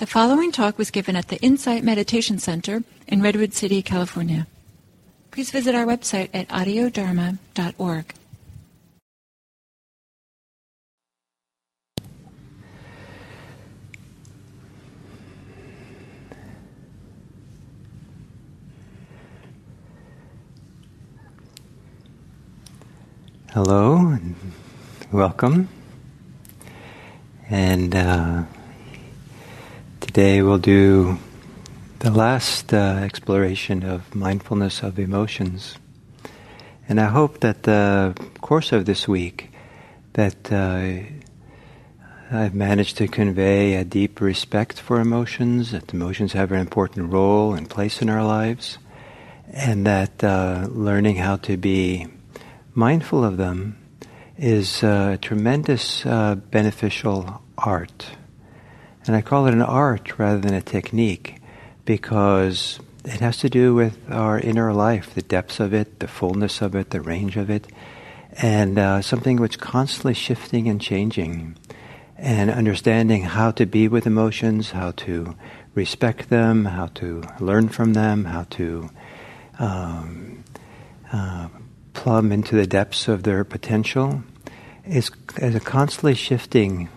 The following talk was given at the Insight Meditation Center in Redwood City, California. Please visit our website at audiodharma.org. Hello, and welcome. And uh, today we'll do the last uh, exploration of mindfulness of emotions. And I hope that the course of this week that uh, I've managed to convey a deep respect for emotions, that emotions have an important role and place in our lives, and that uh, learning how to be mindful of them is a tremendous uh, beneficial art. And I call it an art rather than a technique because it has to do with our inner life, the depths of it, the fullness of it, the range of it, and uh, something which constantly shifting and changing. And understanding how to be with emotions, how to respect them, how to learn from them, how to um, uh, plumb into the depths of their potential is, is a constantly shifting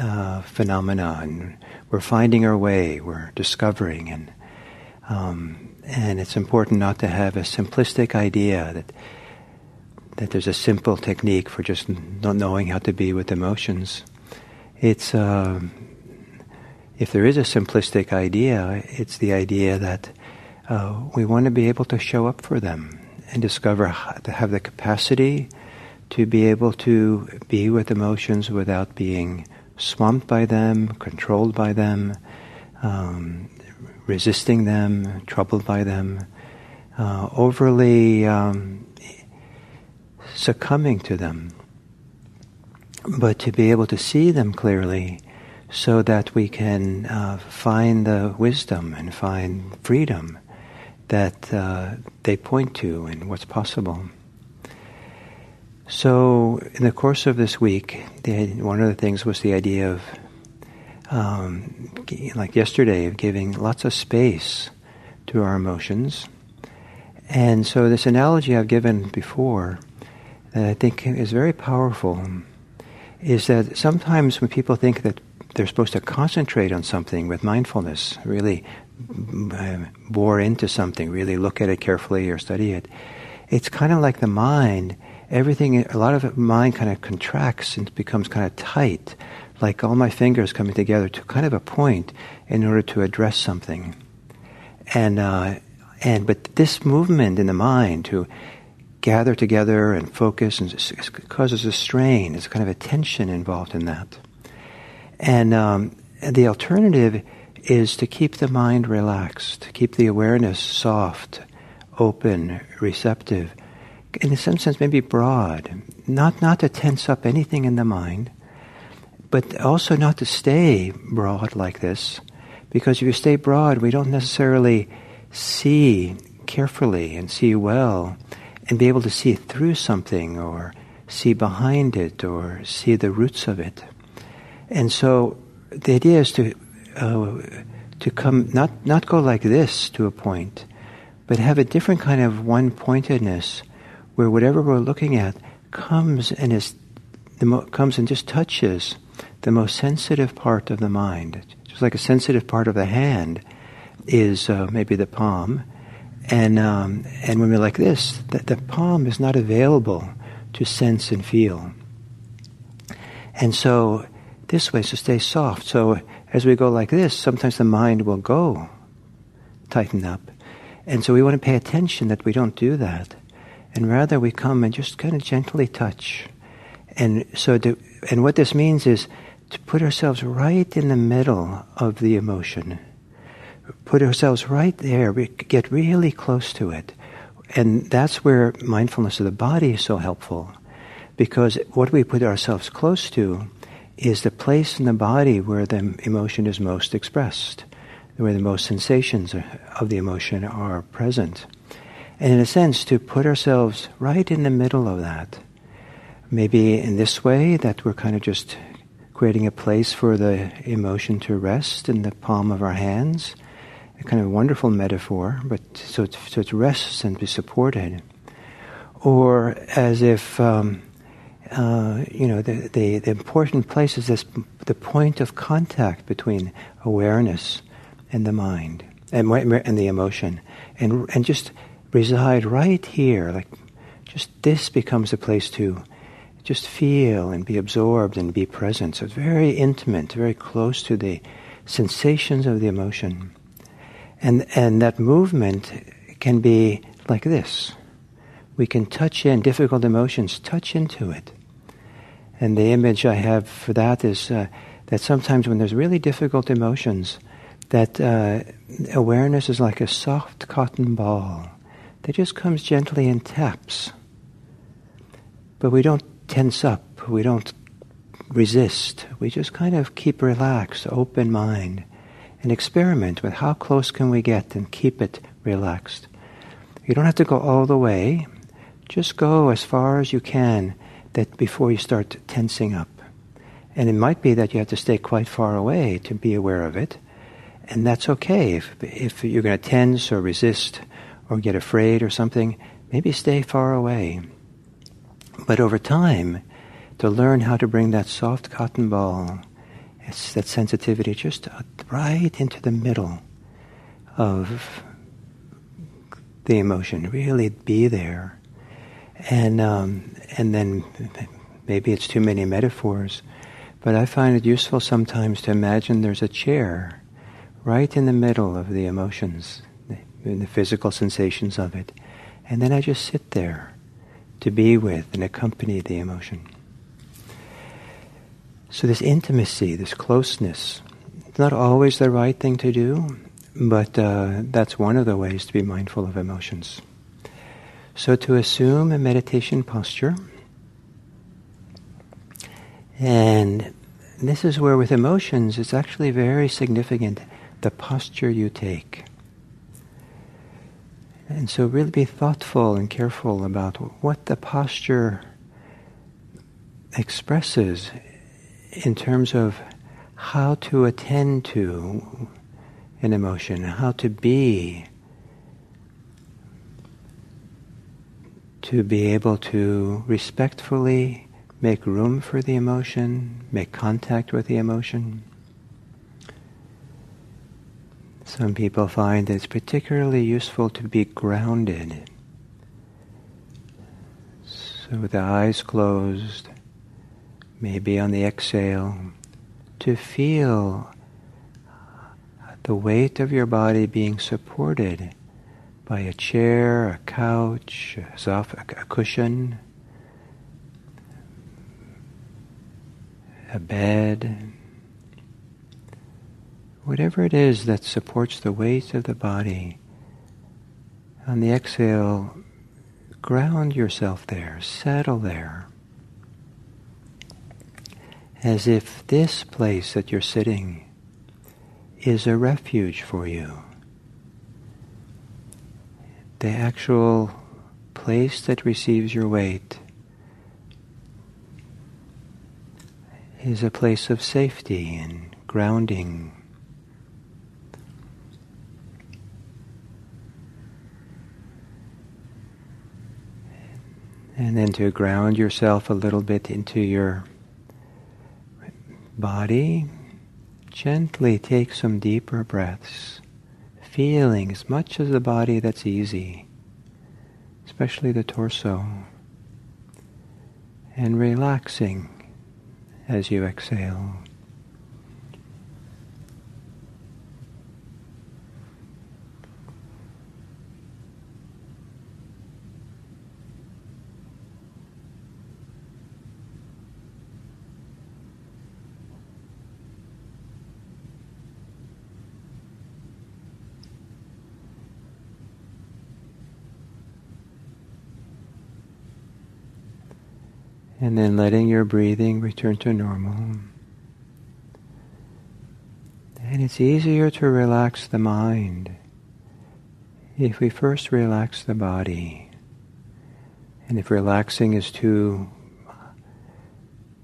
uh, phenomenon. We're finding our way, we're discovering, and um, and it's important not to have a simplistic idea that that there's a simple technique for just not knowing how to be with emotions. It's uh, if there is a simplistic idea, it's the idea that uh, we want to be able to show up for them and discover to have the capacity to be able to be with emotions without being swamped by them, controlled by them, um, resisting them, troubled by them, uh, overly um, succumbing to them. But to be able to see them clearly so that we can uh, find the wisdom and find freedom that uh, they point to and what's possible. So, in the course of this week, one of the things was the idea of, um, like yesterday, of giving lots of space to our emotions. And so, this analogy I've given before, that I think is very powerful, is that sometimes when people think that they're supposed to concentrate on something with mindfulness, really bore into something, really look at it carefully or study it, it's kind of like the mind. Everything, a lot of mind kind of contracts and becomes kind of tight, like all my fingers coming together to kind of a point in order to address something. And uh, and but this movement in the mind to gather together and focus and causes a strain. There's kind of a tension involved in that. And um, the alternative is to keep the mind relaxed, to keep the awareness soft, open, receptive, in some sense maybe broad, not, not to tense up anything in the mind, but also not to stay broad like this, because if you stay broad, we don't necessarily see carefully and see well and be able to see through something or see behind it or see the roots of it. And so the idea is to uh, to come not not go like this to a point, but have a different kind of one pointedness, where whatever we're looking at comes and is the mo- comes and just touches the most sensitive part of the mind, just like a sensitive part of the hand is uh, maybe the palm, and um, and when we're like this, the palm is not available to sense and feel, and so this way, so stay soft. So as we go like this, sometimes the mind will go tighten up. And so we want to pay attention that we don't do that. And rather we come and just kind of gently touch. And so, and what this means is to put ourselves right in the middle of the emotion. Put ourselves right there, get really close to it. And that's where mindfulness of the body is so helpful. Because what we put ourselves close to is the place in the body where the emotion is most expressed, where the most sensations of the emotion are present. And in a sense, to put ourselves right in the middle of that. Maybe in this way, that we're kind of just creating a place for the emotion to rest in the palm of our hands. A kind of wonderful metaphor, but so it, so it rests and be supported. Or as if, um, uh, you know, the, the, the important place is this, the point of contact between awareness and the mind and, and the emotion. And, and just reside right here, like just this becomes a place to just feel and be absorbed and be present. So it's very intimate, very close to the sensations of the emotion. And, and that movement can be like this. We can touch in difficult emotions, touch into it. And the image I have for that is uh, that sometimes when there's really difficult emotions, that uh, awareness is like a soft cotton ball that just comes gently and taps. But we don't tense up, we don't resist, we just kind of keep relaxed, open mind, and experiment with how close can we get and keep it relaxed. You don't have to go all the way, just go as far as you can that before you start tensing up. And it might be that you have to stay quite far away to be aware of it. And that's okay. If, if you're going to tense or resist or get afraid or something, maybe stay far away. But over time, to learn how to bring that soft cotton ball, that sensitivity just right into the middle of the emotion. Really be there, and um, and then maybe it's too many metaphors, but I find it useful sometimes to imagine there's a chair right in the middle of the emotions, the, the physical sensations of it, and then I just sit there to be with and accompany the emotion. So this intimacy, this closeness, it's not always the right thing to do, but uh, that's one of the ways to be mindful of emotions. So to assume a meditation posture, and this is where with emotions it's actually very significant the posture you take. And so, really be thoughtful and careful about what the posture expresses in terms of how to attend to an emotion, how to be, to be able to respectfully make room for the emotion, make contact with the emotion. Some people find it's particularly useful to be grounded. So with the eyes closed, maybe on the exhale, to feel the weight of your body being supported by a chair, a couch, a, cushion, a bed whatever it is that supports the weight of the body. On the exhale, ground yourself there, settle there. As if this place that you're sitting is a refuge for you. The actual place that receives your weight is a place of safety and grounding And then to ground yourself a little bit into your body, gently take some deeper breaths, feeling as much of the body that's easy, especially the torso, and relaxing as you exhale. And then letting your breathing return to normal. And it's easier to relax the mind if we first relax the body. And if relaxing is too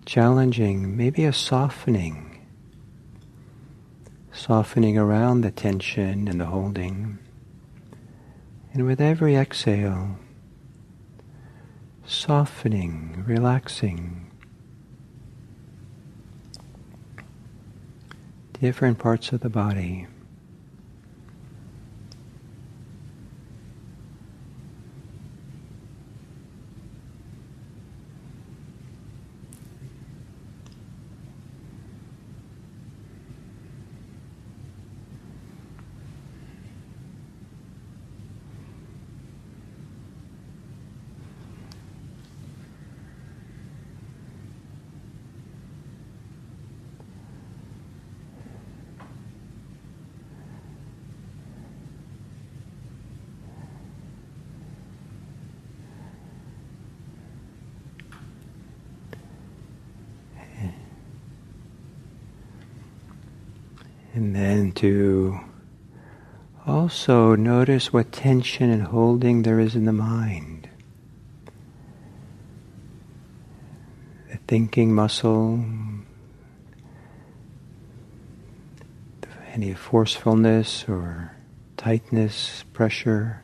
challenging, maybe a softening, softening around the tension and the holding. And with every exhale, softening, relaxing. Different parts of the body. And then to also notice what tension and holding there is in the mind. The thinking muscle, any forcefulness or tightness, pressure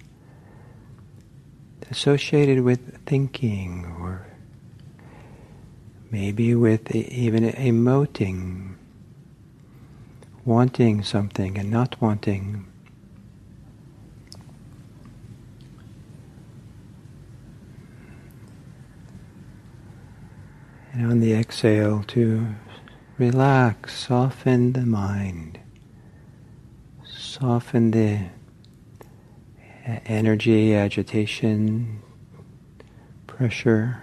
associated with thinking or maybe with even emoting wanting something and not wanting. And on the exhale, to relax, soften the mind, soften the energy, agitation, pressure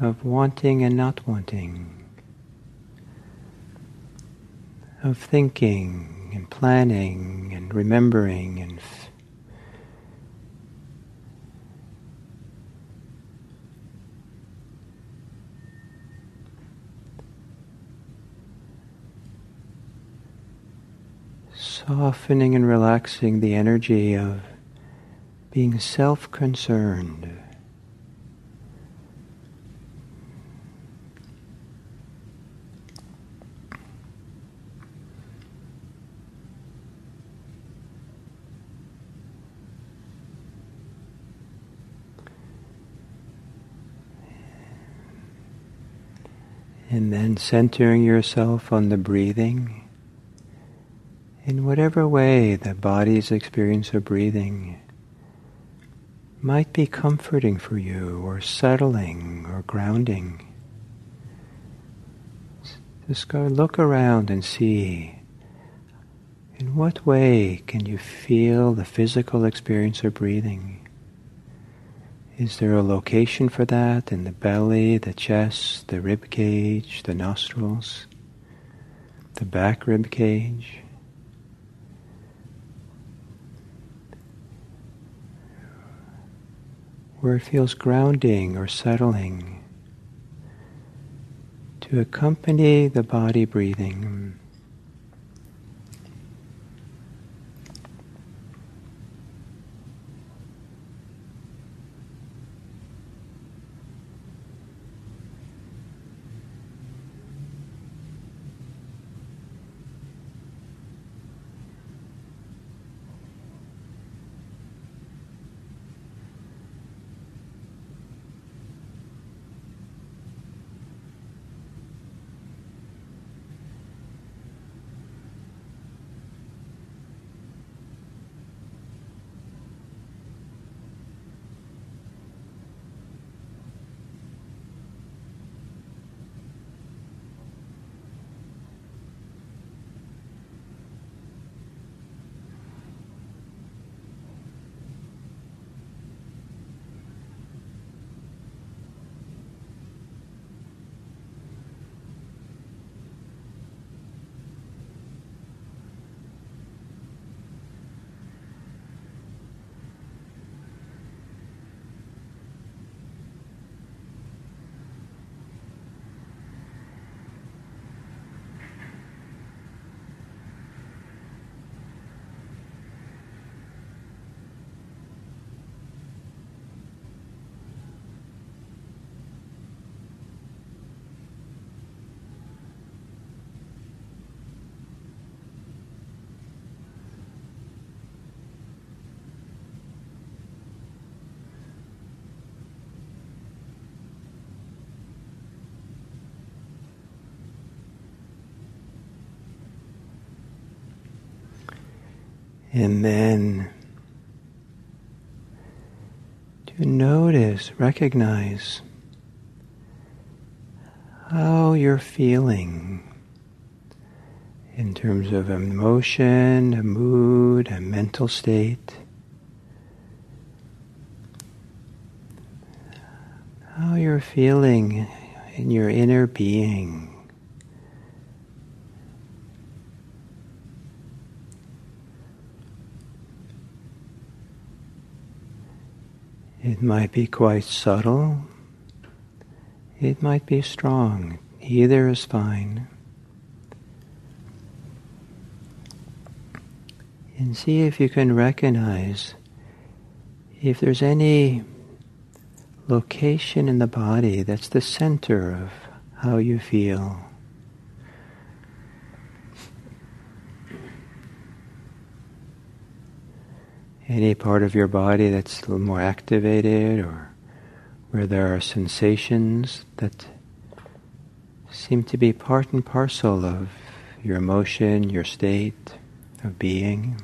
of wanting and not wanting of thinking and planning and remembering and f- softening and relaxing the energy of being self-concerned. And then centering yourself on the breathing. In whatever way the body's experience of breathing might be comforting for you, or settling, or grounding. Just go look around and see in what way can you feel the physical experience of breathing. Is there a location for that in the belly, the chest, the rib cage, the nostrils, the back rib cage? Where it feels grounding or settling to accompany the body breathing. And then to notice, recognize how you're feeling in terms of emotion, a mood, a mental state. How you're feeling in your inner being. It might be quite subtle. It might be strong. Either is fine. And see if you can recognize if there's any location in the body that's the center of how you feel. Any part of your body that's a little more activated or where there are sensations that seem to be part and parcel of your emotion, your state of being.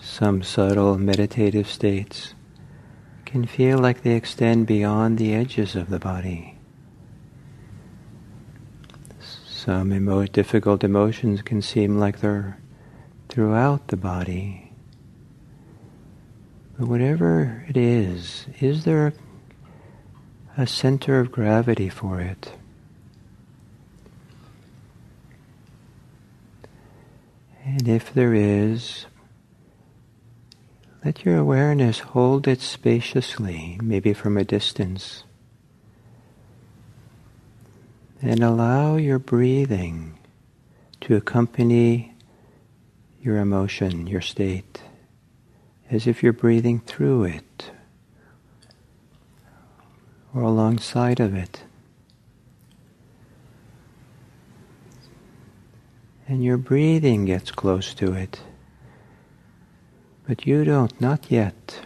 Some subtle meditative states can feel like they extend beyond the edges of the body. Some emo- difficult emotions can seem like they're throughout the body. But whatever it is, is there a center of gravity for it? And if there is, let your awareness hold it spaciously, maybe from a distance. And allow your breathing to accompany your emotion, your state, as if you're breathing through it or alongside of it. And your breathing gets close to it. But you don't, not yet.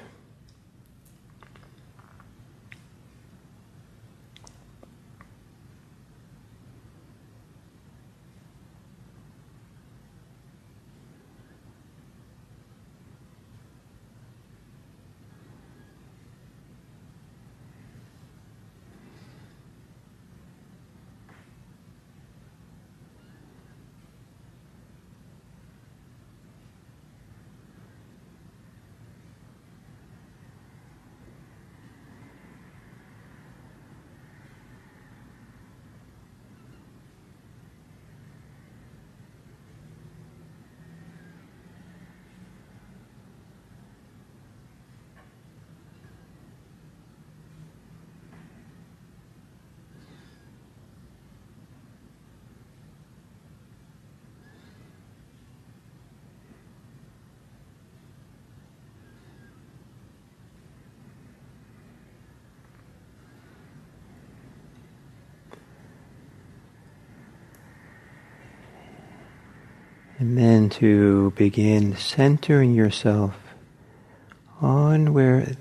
And then to begin centering yourself on where,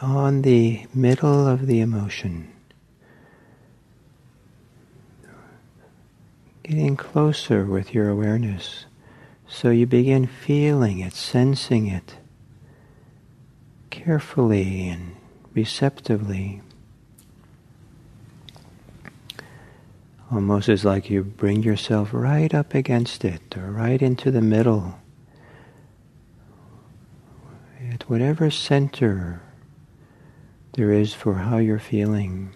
on the middle of the emotion. Getting closer with your awareness. So you begin feeling it, sensing it carefully and receptively. Almost as like you bring yourself right up against it or right into the middle. At whatever center there is for how you're feeling.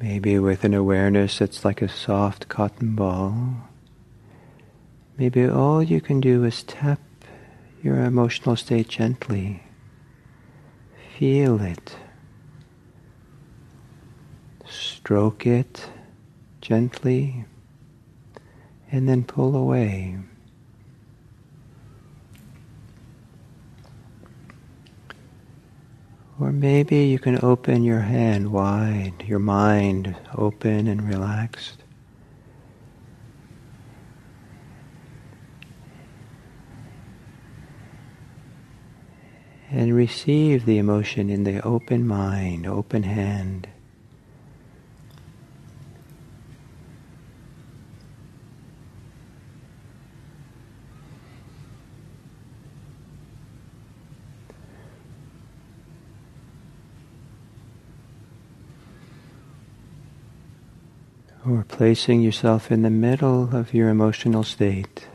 Maybe with an awareness that's like a soft cotton ball. Maybe all you can do is tap your emotional state gently. Feel it stroke it gently, and then pull away. Or maybe you can open your hand wide, your mind open and relaxed. and receive the emotion in the open mind, open hand. Or placing yourself in the middle of your emotional state,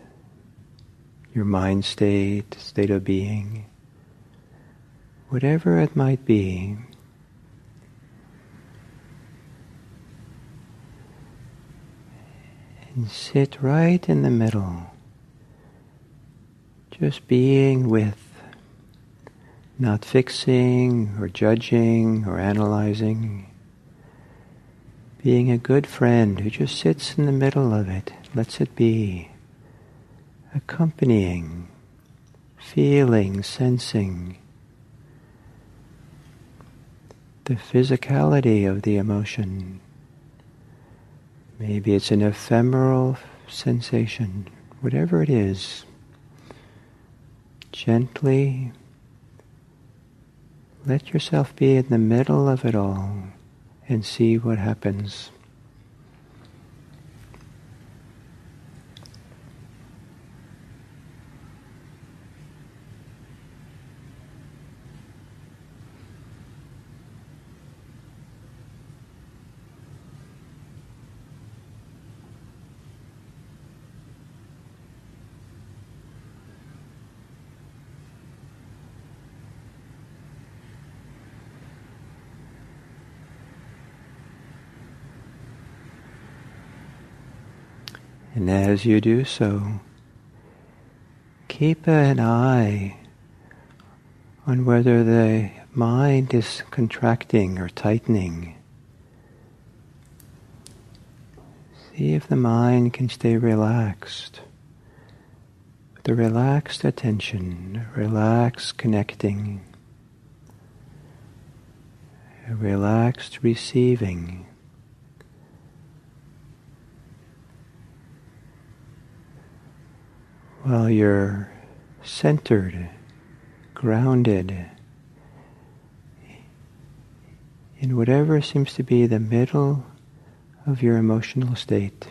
your mind state, state of being, whatever it might be. And sit right in the middle, just being with, not fixing or judging or analyzing being a good friend who just sits in the middle of it, lets it be, accompanying, feeling, sensing the physicality of the emotion. Maybe it's an ephemeral sensation, whatever it is. Gently let yourself be in the middle of it all and see what happens. And as you do so, keep an eye on whether the mind is contracting or tightening. See if the mind can stay relaxed. With a relaxed attention, relaxed connecting, relaxed receiving. While you're centered, grounded in whatever seems to be the middle of your emotional state.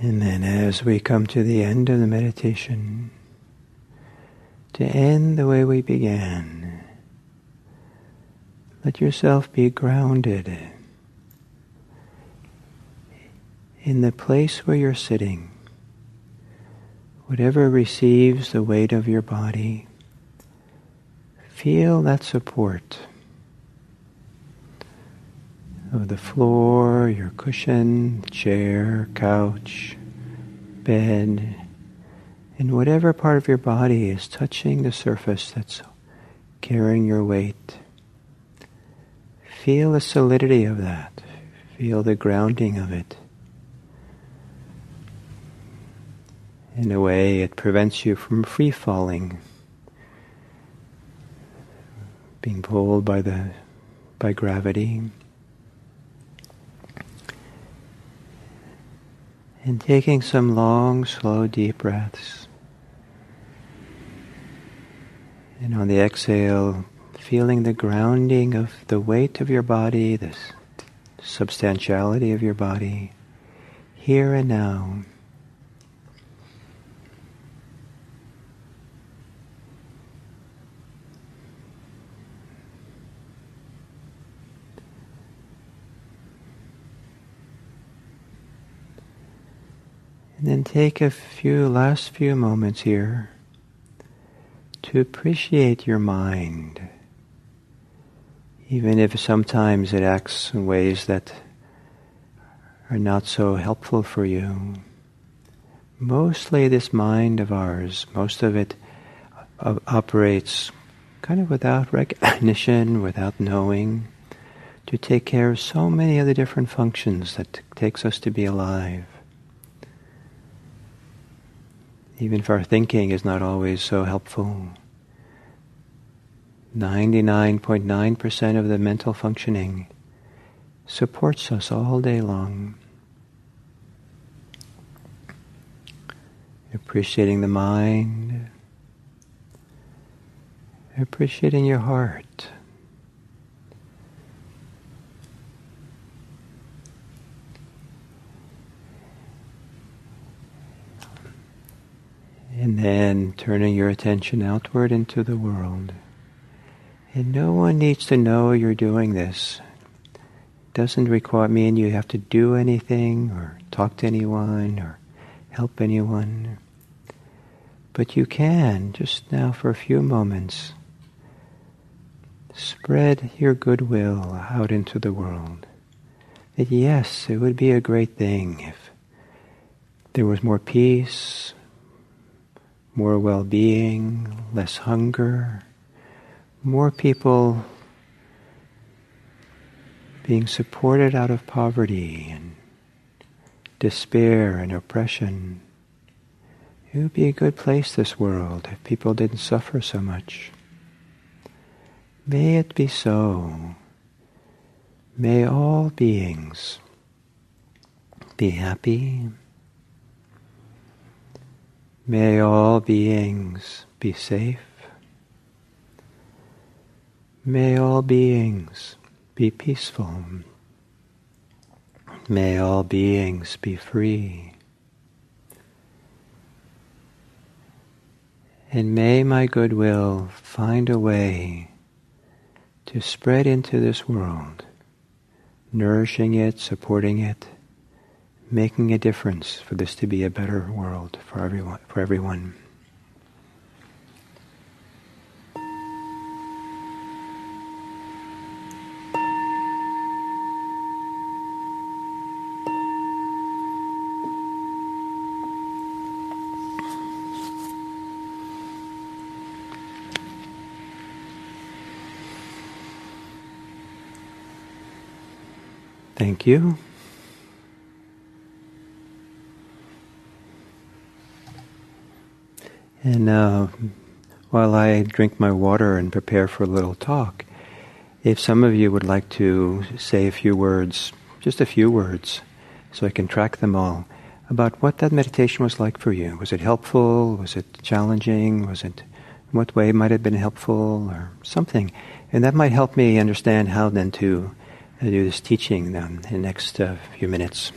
And then as we come to the end of the meditation, to end the way we began, let yourself be grounded in the place where you're sitting, Whatever receives the weight of your body, feel that support of the floor, your cushion, chair, couch, bed, and whatever part of your body is touching the surface that's carrying your weight. Feel the solidity of that. Feel the grounding of it. In a way, it prevents you from free falling, being pulled by the by gravity. And taking some long, slow, deep breaths. And on the exhale, feeling the grounding of the weight of your body, the substantiality of your body, here and now. And then take a few last few moments here to appreciate your mind, even if sometimes it acts in ways that are not so helpful for you. Mostly, this mind of ours, most of it operates kind of without recognition, without knowing, to take care of so many of the different functions that takes us to be alive even if our thinking is not always so helpful. 99.9% of the mental functioning supports us all day long. Appreciating the mind, appreciating your heart. And then turning your attention outward into the world. And no one needs to know you're doing this. It doesn't require mean you have to do anything or talk to anyone or help anyone. But you can, just now for a few moments, spread your goodwill out into the world. That yes, it would be a great thing if there was more peace, more well being, less hunger, more people being supported out of poverty and despair and oppression. It would be a good place, this world, if people didn't suffer so much. May it be so. May all beings be happy May all beings be safe. May all beings be peaceful. May all beings be free. And may my goodwill find a way to spread into this world, nourishing it, supporting it, making a difference for this to be a better world for everyone. For everyone. Thank you. And uh, while I drink my water and prepare for a little talk, if some of you would like to say a few words, just a few words, so I can track them all, about what that meditation was like for you. Was it helpful? Was it challenging? Was it, in what way might have been helpful or something? And that might help me understand how then to uh, do this teaching then in the next uh, few minutes.